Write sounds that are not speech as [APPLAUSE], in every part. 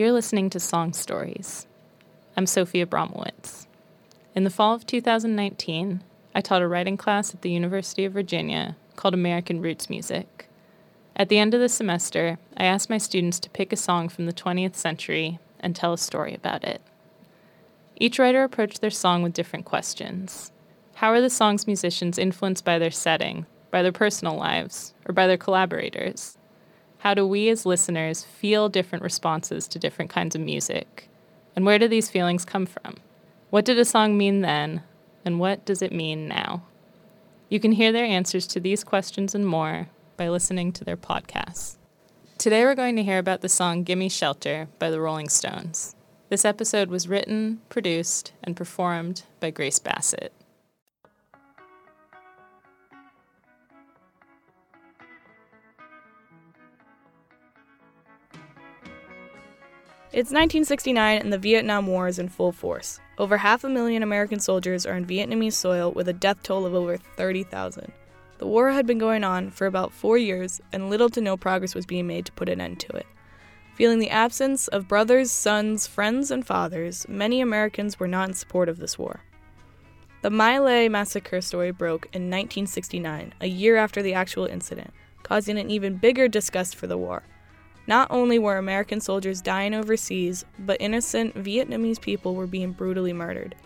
You're listening to Song Stories. I'm Sophia Abramowitz. In the fall of 2019, I taught a writing class at the University of Virginia called American Roots Music. At the end of the semester, I asked my students to pick a song from the 20th century and tell a story about it. Each writer approached their song with different questions. How are the song's musicians influenced by their setting, by their personal lives, or by their collaborators? How do we as listeners feel different responses to different kinds of music? And where do these feelings come from? What did a song mean then, and what does it mean now? You can hear their answers to these questions and more by listening to their podcasts. Today we're going to hear about the song Gimme Shelter by the Rolling Stones. This episode was written, produced, and performed by Grace Bassett. It's 1969 and the Vietnam War is in full force. Over half a million American soldiers are on Vietnamese soil with a death toll of over 30,000. The war had been going on for about four years, and little to no progress was being made to put an end to it. Feeling the absence of brothers, sons, friends, and fathers, many Americans were not in support of this war. The My Lai massacre story broke in 1969, a year after the actual incident, causing an even bigger disgust for the war. Not only were American soldiers dying overseas, but innocent Vietnamese people were being brutally murdered.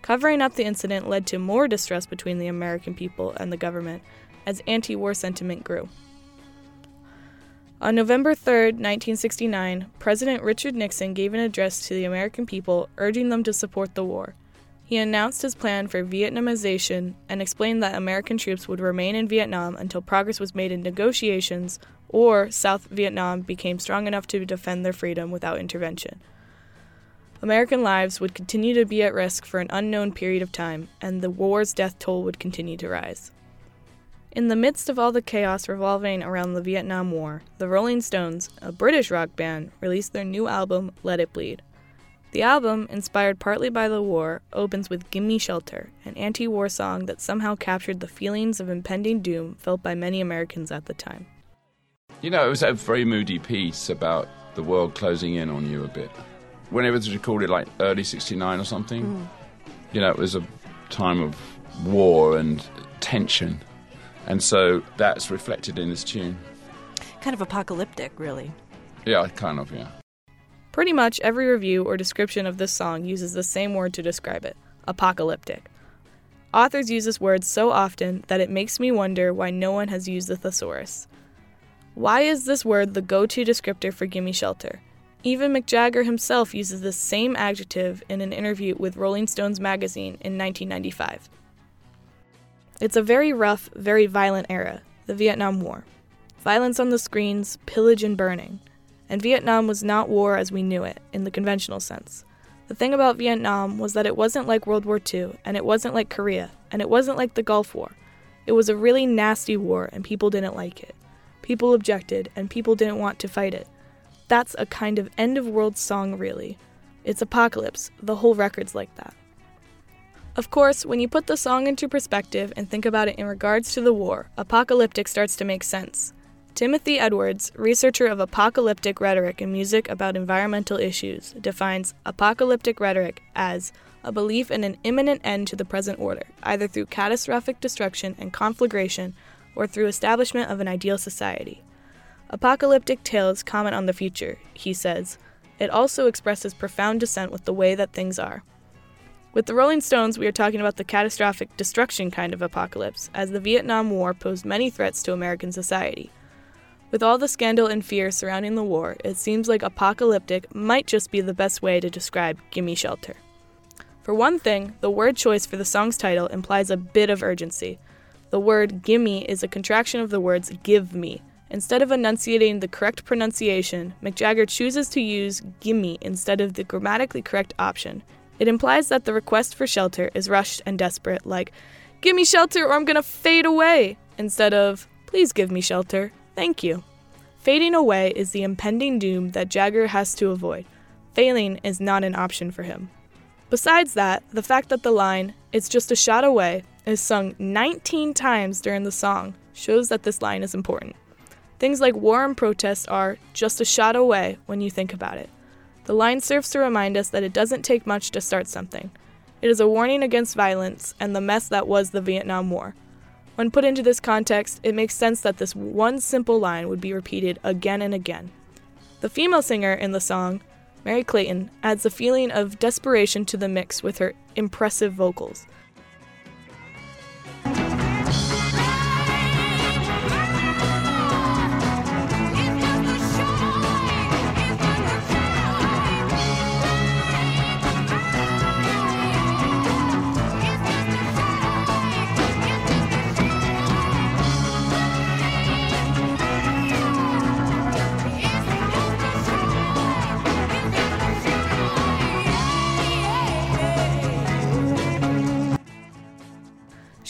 Covering up the incident led to more distrust between the American people and the government as anti war sentiment grew. On November 3, 1969, President Richard Nixon gave an address to the American people urging them to support the war. He announced his plan for Vietnamization and explained that American troops would remain in Vietnam until progress was made in negotiations or South Vietnam became strong enough to defend their freedom without intervention. American lives would continue to be at risk for an unknown period of time, and the war's death toll would continue to rise. In the midst of all the chaos revolving around the Vietnam War, the Rolling Stones, a British rock band, released their new album, Let It Bleed. The album, inspired partly by the war, opens with Gimme Shelter, an anti war song that somehow captured the feelings of impending doom felt by many Americans at the time. You know, it was a very moody piece about the world closing in on you a bit. When it was recorded, like early 69 or something, mm. you know, it was a time of war and tension. And so that's reflected in this tune. Kind of apocalyptic, really. Yeah, kind of, yeah. Pretty much every review or description of this song uses the same word to describe it apocalyptic. Authors use this word so often that it makes me wonder why no one has used the thesaurus. Why is this word the go to descriptor for Gimme Shelter? Even Mick Jagger himself uses this same adjective in an interview with Rolling Stones magazine in 1995. It's a very rough, very violent era, the Vietnam War. Violence on the screens, pillage and burning. And Vietnam was not war as we knew it, in the conventional sense. The thing about Vietnam was that it wasn't like World War II, and it wasn't like Korea, and it wasn't like the Gulf War. It was a really nasty war, and people didn't like it. People objected, and people didn't want to fight it. That's a kind of end of world song, really. It's apocalypse, the whole record's like that. Of course, when you put the song into perspective and think about it in regards to the war, apocalyptic starts to make sense. Timothy Edwards, researcher of apocalyptic rhetoric and music about environmental issues, defines apocalyptic rhetoric as a belief in an imminent end to the present order, either through catastrophic destruction and conflagration or through establishment of an ideal society. Apocalyptic tales comment on the future, he says. It also expresses profound dissent with the way that things are. With the Rolling Stones, we are talking about the catastrophic destruction kind of apocalypse, as the Vietnam War posed many threats to American society. With all the scandal and fear surrounding the war, it seems like apocalyptic might just be the best way to describe Gimme Shelter. For one thing, the word choice for the song's title implies a bit of urgency. The word gimme is a contraction of the words give me. Instead of enunciating the correct pronunciation, Mick Jagger chooses to use gimme instead of the grammatically correct option. It implies that the request for shelter is rushed and desperate, like, Give me shelter or I'm gonna fade away, instead of, Please give me shelter, thank you. Fading away is the impending doom that Jagger has to avoid. Failing is not an option for him. Besides that, the fact that the line, It's just a shot away, is sung 19 times during the song shows that this line is important. Things like war and protest are just a shot away when you think about it. The line serves to remind us that it doesn't take much to start something. It is a warning against violence and the mess that was the Vietnam War. When put into this context, it makes sense that this one simple line would be repeated again and again. The female singer in the song, Merry Clayton, adds a feeling of desperation to the mix with her impressive vocals.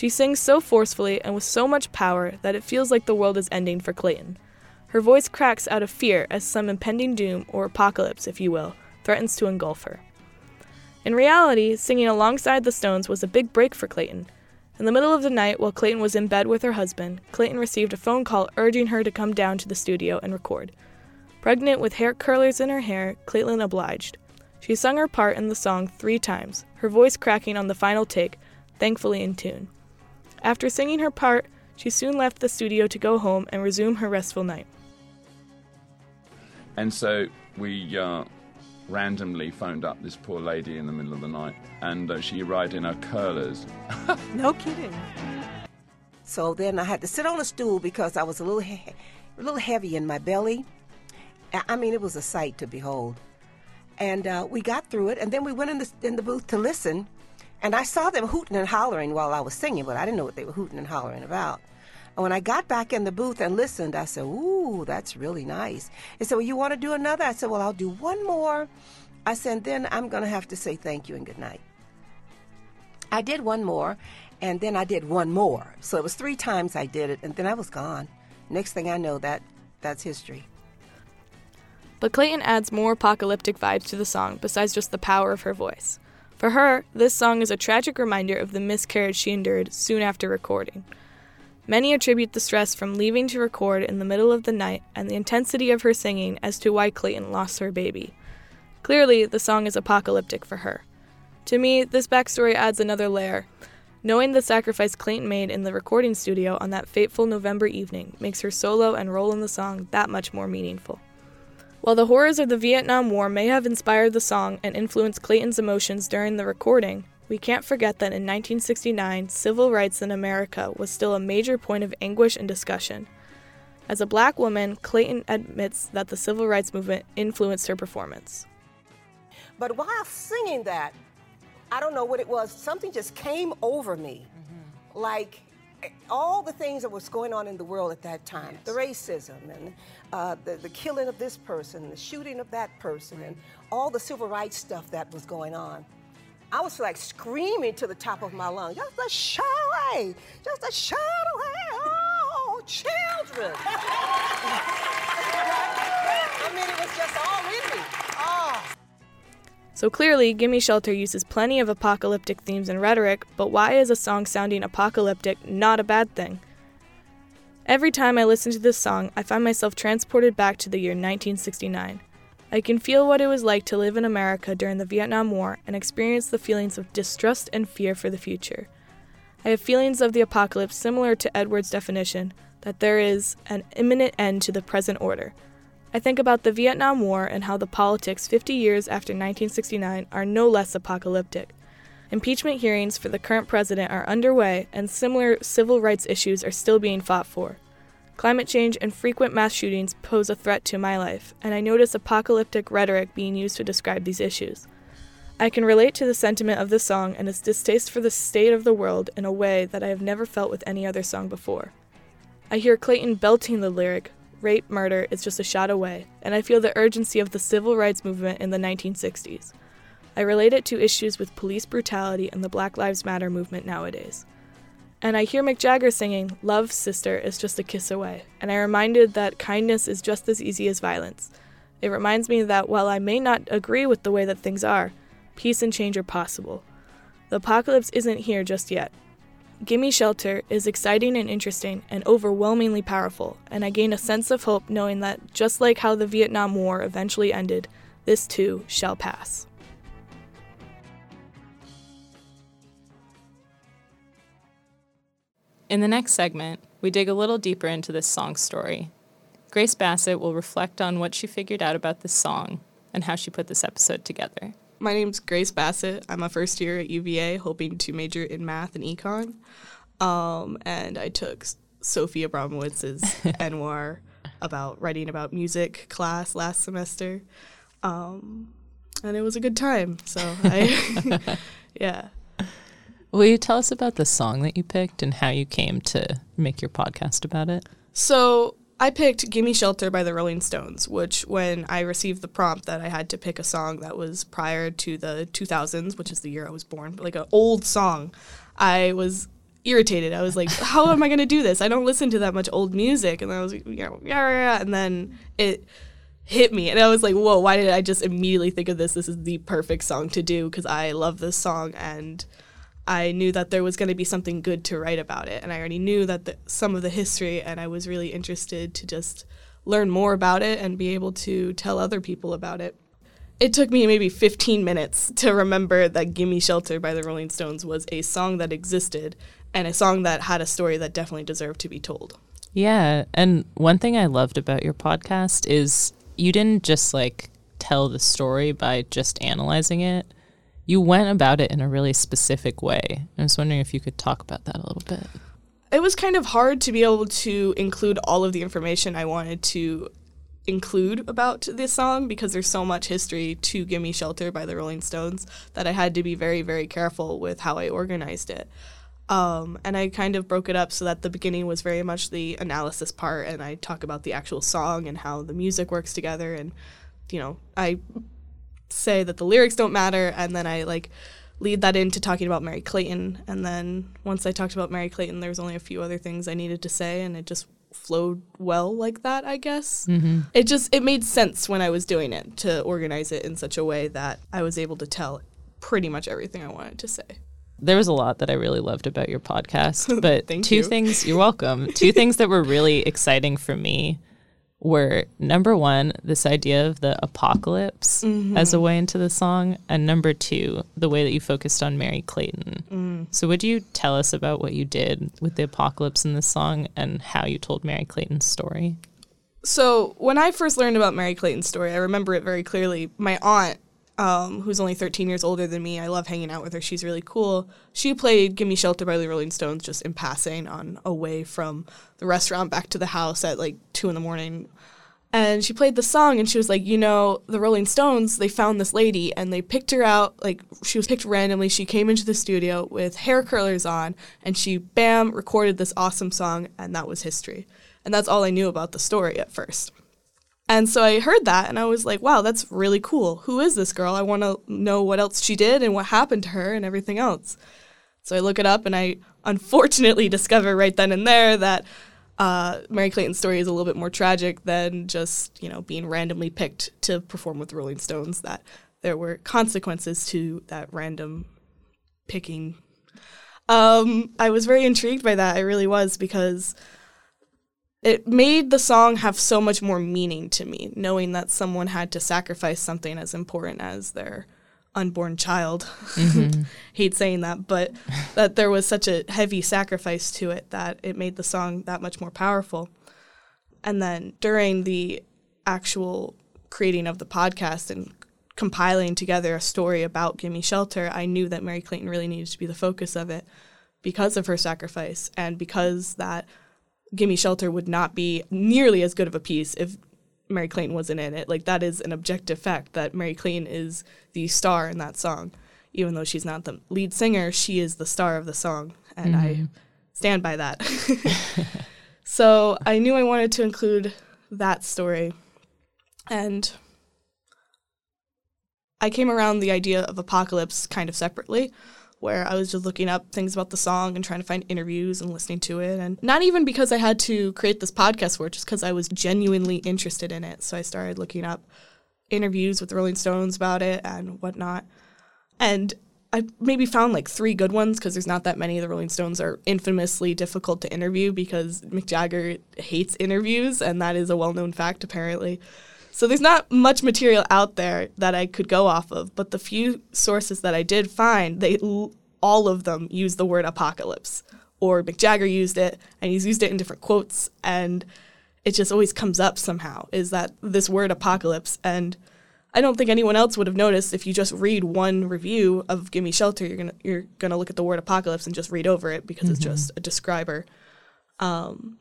She sings so forcefully and with so much power that it feels like the world is ending for Clayton. Her voice cracks out of fear as some impending doom, or apocalypse, if you will, threatens to engulf her. In reality, singing alongside the Stones was a big break for Clayton. In the middle of the night, while Clayton was in bed with her husband, Clayton received a phone call urging her to come down to the studio and record. Pregnant with hair curlers in her hair, Clayton obliged. She sung her part in the song three times, her voice cracking on the final take, thankfully in tune. After singing her part, she soon left the studio to go home and resume her restful night. And so we uh, randomly phoned up this poor lady in the middle of the night, and uh, she arrived in her curlers. [LAUGHS] No kidding. So then I had to sit on a stool because I was a little, he- a little heavy in my belly. I- I mean, it was a sight to behold. And uh, we got through it, and then we went in the in the booth to listen. And I saw them hooting and hollering while I was singing, but I didn't know what they were hooting and hollering about. And when I got back in the booth and listened, I said, "Ooh, that's really nice." They said, "Well, you want to do another?" I said, "Well, I'll do one more." I said, "Then I'm going to have to say thank you and good night." I did one more, and then I did one more. So it was three times I did it, and then I was gone. Next thing I know, that that's history. But Clayton adds more apocalyptic vibes to the song besides just the power of her voice. For her, this song is a tragic reminder of the miscarriage she endured soon after recording. Many attribute the stress from leaving to record in the middle of the night and the intensity of her singing as to why Clayton lost her baby. Clearly, the song is apocalyptic for her. To me, this backstory adds another layer. Knowing the sacrifice Clayton made in the recording studio on that fateful November evening makes her solo and role in the song that much more meaningful. While the horrors of the Vietnam War may have inspired the song and influenced Clayton's emotions during the recording, we can't forget that in 1969, civil rights in America was still a major point of anguish and discussion. As a black woman, Clayton admits that the civil rights movement influenced her performance. But while singing that, I don't know what it was. Something just came over me, like eh, all the things that was going on in the world at that time the racism and uh, the, the killing of this person the shooting of that person and all the civil rights stuff that was going on i was like screaming to the top of my lungs just a shot away! Just a shot away oh children! [LAUGHS] I mean it was just all in me So clearly, Gimme Shelter uses plenty of apocalyptic themes and rhetoric, but why is a song sounding apocalyptic not a bad thing? Every time I listen to this song, I find myself transported back to the year 1969. I can feel what it was like to live in America during the Vietnam War and experience the feelings of distrust and fear for the future. I have feelings of the apocalypse similar to Edward's definition that there is an imminent end to the present order. I think about the Vietnam War and how the politics 50 years after 1969 are no less apocalyptic. Impeachment hearings for the current president are underway, and similar civil rights issues are still being fought for. Climate change and frequent mass shootings pose a threat to my life, and I notice apocalyptic rhetoric being used to describe these issues. I can relate to the sentiment of this song and its distaste for the state of the world in a way that I have never felt with any other song before. I hear Clayton belting the lyric, rape, murder is just a shot away, and I feel the urgency of the civil rights movement in the 1960s. I relate it to issues with police brutality and the Black Lives Matter movement nowadays. And I hear Mick Jagger singing, Love, Sister, is just a kiss away, and I reminded that kindness is just as easy as violence. It reminds me that while I may not agree with the way that things are, peace and change are possible. The apocalypse isn't here just yet. Gimme Shelter is exciting and interesting and overwhelmingly powerful, and I gain a sense of hope knowing that just like how the Vietnam War eventually ended, This too shall pass. In the next segment, we dig a little deeper into this song's story. Grace Bassett will reflect on what she figured out about this song and how she put this episode together. My name's Grace Bassett. I'm a first year at UVA, hoping to major in math and econ. Um, and I took Sophie Abramowitz's Anwar about writing about music class last semester. Um, and it was a good time. So I, [LAUGHS] yeah. Will you tell us about the song that you picked and how you came to make your podcast about it? So I picked Gimme Shelter by the Rolling Stones, which when I received the prompt that I had to pick a song that was prior to the 2000s, which is the year I was born, like an old song, I was irritated. I was like, [LAUGHS] how am I going to do this? I don't listen to that much old music. And I was like, yeah, yeah, yeah. And then it hit me. And I was like, whoa, why did I just immediately think of this? This is the perfect song to do because I love this song. And I knew that there was going to be something good to write about it. And I already knew that the, some of the history, and I was really interested to just learn more about it and be able to tell other people about it. It took me maybe 15 minutes [LAUGHS] to remember that Gimme Shelter by the Rolling Stones was a song that existed and a song that had a story that definitely deserved to be told. Yeah. And one thing I loved about your podcast is you didn't just like tell the story by just analyzing it you went about it in a really specific way. I was wondering if you could talk about that a little bit. It was kind of hard to be able to include all of the information I wanted to include about this song because there's so much history to Gimme Shelter by the Rolling Stones that I had to be very, very careful with how I organized it. Um, and I kind of broke it up so that the beginning was very much the analysis part, and I talk about the actual song and how the music works together. And, you know, I say that the lyrics don't matter, and then I like lead that into talking about Merry Clayton. And then once I talked about Merry Clayton, there was only a few other things I needed to say, and it just flowed well like that. I guess mm-hmm. it just it made sense when I was doing it to organize it in such a way that I was able to tell pretty much everything I wanted to say there was a lot that I really loved about your podcast, [LAUGHS] but two you. things, you're welcome. two things that were really [LAUGHS] exciting for me were number one, this idea of the apocalypse mm-hmm. as a way into the song, and number two, the way that you focused on Merry Clayton. Mm. So, would you tell us about what you did with the apocalypse in this song and how you told Merry Clayton's story? So, when I first learned about Merry Clayton's story, I remember it very clearly. My aunt um, who's only 13 years older than me. I love hanging out with her. She's really cool. She played Gimme Shelter by the Rolling Stones just in passing on away from the restaurant back to the house at like 2 in the morning. And she played the song and she was like, you know, the Rolling Stones, they found this lady and they picked her out. Like, she was picked randomly. She came into the studio with hair curlers on and she, bam, recorded this awesome song and that was history. And that's all I knew about the story at first. And so I heard that and I was like, wow, that's really cool. Who is this girl? I want to know what else she did and what happened to her and everything else. So I look it up and I unfortunately [LAUGHS] discover right then and there that uh, Merry Clayton's story is a little bit more tragic than just, you know, being randomly picked to perform with Rolling Stones, that there were consequences to that random picking. Um, I was very intrigued by that. I really was because it made the song have so much more meaning to me, knowing that someone had to sacrifice something as important as their unborn child. Mm-hmm. [LAUGHS] Hate saying that, but that there was such a heavy sacrifice to it that it made the song that much more powerful. And then during the actual creating of the podcast and compiling together a story about Gimme Shelter, I knew that Merry Clayton really needed to be the focus of it because of her sacrifice and because that Gimme Shelter would not be nearly as good of a piece if Merry Clayton wasn't in it. Like that is an objective fact that Merry Clayton is the star in that song. Even though she's not the lead singer, she is the star of the song. And mm-hmm. I stand by that. [LAUGHS] so I knew I wanted to include that story. And I came around the idea of apocalypse kind of separately where I was just looking up things about the song and trying to find interviews and listening to it. And not even because I had to create this podcast for it, just because I was genuinely interested in it. So I started looking up interviews with the Rolling Stones about it and whatnot. And I maybe found like three good ones because there's not that many. The Rolling Stones are infamously difficult to interview because Mick Jagger hates interviews, and that is a well known fact apparently. So there's not much material out there that I could go off of, but the few sources that I did find, they all of them use the word apocalypse. Or Mick Jagger used it, and he's used it in different quotes, and it just always comes up somehow. Is that this word apocalypse? And I don't think anyone else would have noticed if you just read one review of "Gimme Shelter." You're gonna you're gonna look at the word apocalypse and just read over it because mm-hmm. it's just a describer. Um,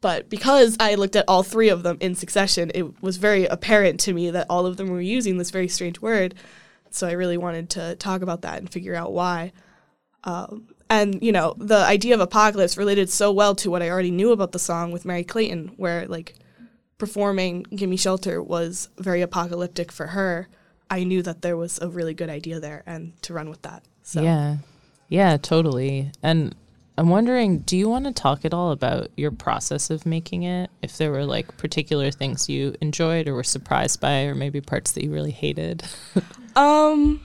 but because I looked at all three of them in succession, it was very apparent to me that all of them were using this very strange word. So I really wanted to talk about that and figure out why. Um, and you know, the idea of apocalypse related so well to what I already knew about the song with Merry Clayton, where like performing "Gimme Shelter" was very apocalyptic for her. I knew that there was a really good idea there, and to run with that. So. Yeah, yeah, totally. And I'm wondering, do you want to talk at all about your process of making it? If there were like particular things you enjoyed or were surprised by, or maybe parts that you really hated? [LAUGHS] um,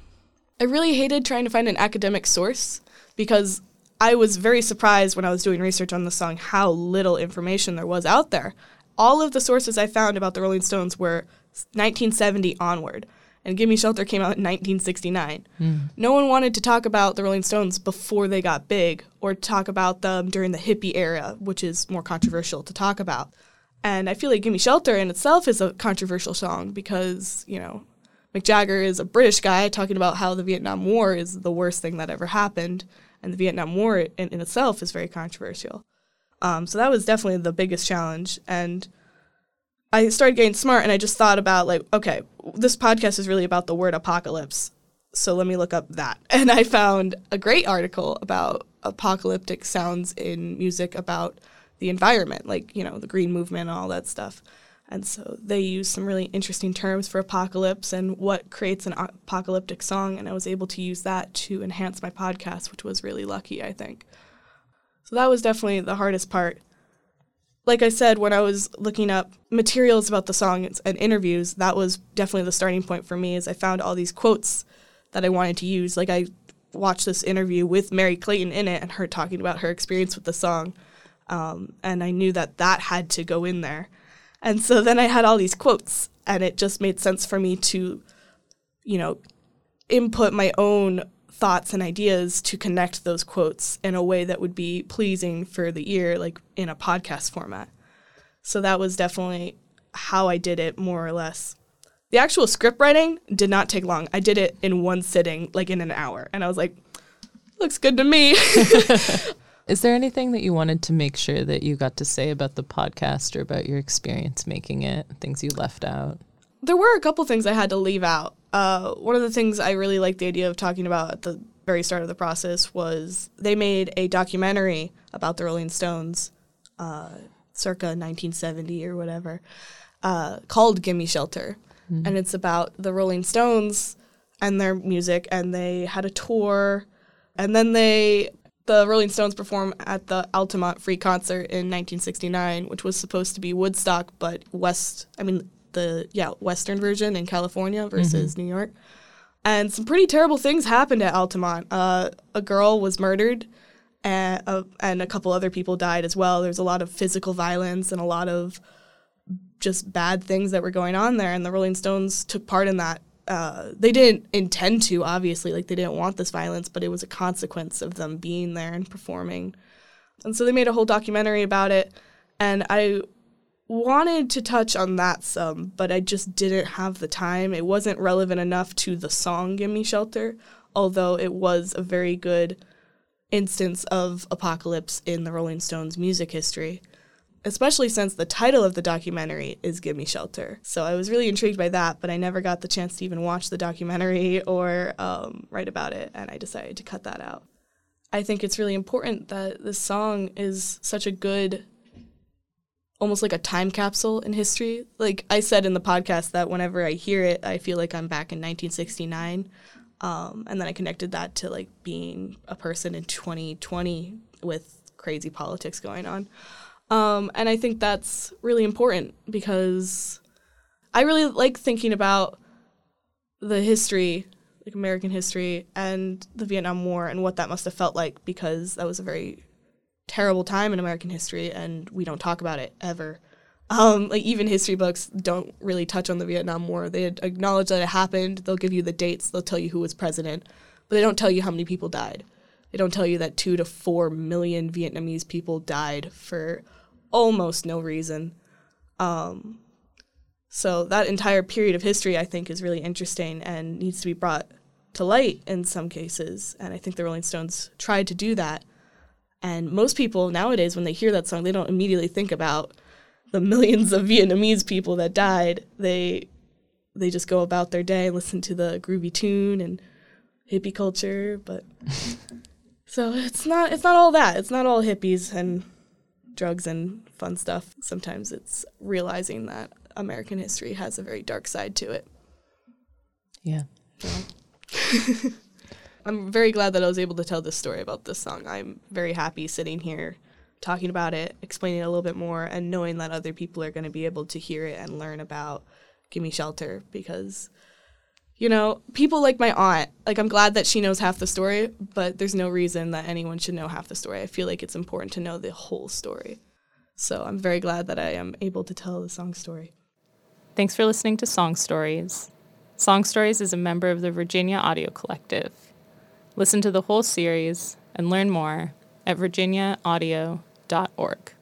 I really hated trying to find an academic source because I was very surprised when I was doing research on the song how little information there was out there. All of the sources I found about the Rolling Stones were 1970 onward and Gimme Shelter came out in 1969. Mm. No one wanted to talk about the Rolling Stones before they got big or talk about them during the hippie era, which is more controversial to talk about. And I feel like Gimme Shelter in itself is a controversial song because, you know, Mick Jagger is a British guy talking about how the Vietnam War is the worst thing that ever happened. And the Vietnam War in, in itself is very controversial. Um, so that was definitely the biggest challenge. And I started getting smart and I just thought about like, okay, this podcast is really about the word apocalypse. So let me look up that. [LAUGHS] And I found a great article about apocalyptic sounds in music about the environment, like, you know, the green movement and all that stuff. And so they use some really interesting terms for apocalypse and what creates an apocalyptic song. And I was able to use that to enhance my podcast, which was really lucky, I think. So that was definitely the hardest part like I said, when I was looking up materials about the song and interviews, that was definitely the starting point for me. Is I found all these quotes that I wanted to use. Like I watched this interview with Merry Clayton in it, and her talking about her experience with the song, um, and I knew that that had to go in there. And so then I had all these quotes, and it just made sense for me to, you know, input my own thoughts and ideas to connect those quotes in a way that would be pleasing for the ear, like in a podcast format. So that was definitely how I did it, more or less. The actual script writing did not take long. I did it in one sitting, like in an hour. And I was like, looks good to me. [LAUGHS] Is there anything that you wanted to make sure that you got to say about the podcast or about your experience making it, things you left out? There were a couple things I had to leave out. Uh, one of the things I really liked the idea of talking about at the very start of the process was they made a documentary about the Rolling Stones, uh, circa 1970 or whatever, uh, called "Gimme Shelter," mm-hmm. and it's about the Rolling Stones and their music. And they had a tour, and then they the Rolling Stones perform at the Altamont Free Concert in 1969, which was supposed to be Woodstock, but West, I mean, the yeah Western version in California versus mm-hmm. New York, and some pretty terrible things happened at Altamont. Uh, a girl was murdered, and uh, and a couple other people died as well. There's a lot of physical violence and a lot of just bad things that were going on there, and the Rolling Stones took part in that. Uh, they didn't intend to, obviously, like they didn't want this violence, but it was a consequence of them being there and performing. And so they made a whole documentary about it. And I wanted to touch on that some, but I just didn't have the time. It wasn't relevant enough to the song Gimme Shelter, although it was a very good instance of apocalypse in the Rolling Stones music history, especially since the title of the documentary is Gimme Shelter. So I was really intrigued by that, but I never got the chance to even watch the documentary [LAUGHS] or um, write about it, and I decided to cut that out. I think it's really important that this song is such a good almost like a time capsule in history. Like I said in the podcast that whenever I hear it, I feel like I'm back in 1969. Um, and then I connected that to like being a person in 2020 with crazy politics going on. Um, and I think that's really important because I really like thinking about the history, like American history, and the Vietnam War and what that must have felt like because that was a very terrible time in American history, and we don't talk about it ever. Um, like even history books don't really touch on the Vietnam War. They acknowledge that it happened. They'll give you the dates. They'll tell you who was president, but they don't tell you how many people died. They don't tell you that two to four million Vietnamese people died for almost no reason. Um, so that entire period of history, I think, is really interesting and needs to be brought to light in some cases. And I think the Rolling Stones tried to do that. And most people nowadays, when they hear that song, they don't immediately think about the millions of [LAUGHS] Vietnamese people that died. They they just go about their day and listen to the groovy tune and hippie culture. But [LAUGHS] so it's not it's not all that. It's not all hippies and drugs and fun stuff. Sometimes it's realizing that American history has a very dark side to it. Yeah. [LAUGHS] I'm very glad that I was able to tell this story about this song. I'm very happy sitting here talking about it, explaining it a little bit more, and knowing that other people are going to be able to hear it and learn about Gimme Shelter because, you know, people like my aunt, like, I'm glad that she knows half the story, but there's no reason that anyone should know half the story. I feel like it's important to know the whole story. So I'm very glad that I am able to tell the song story. Thanks for listening to Song Stories. Song Stories is a member of the Virginia Audio Collective. Listen to the whole series and learn more at virginiaaudio.org.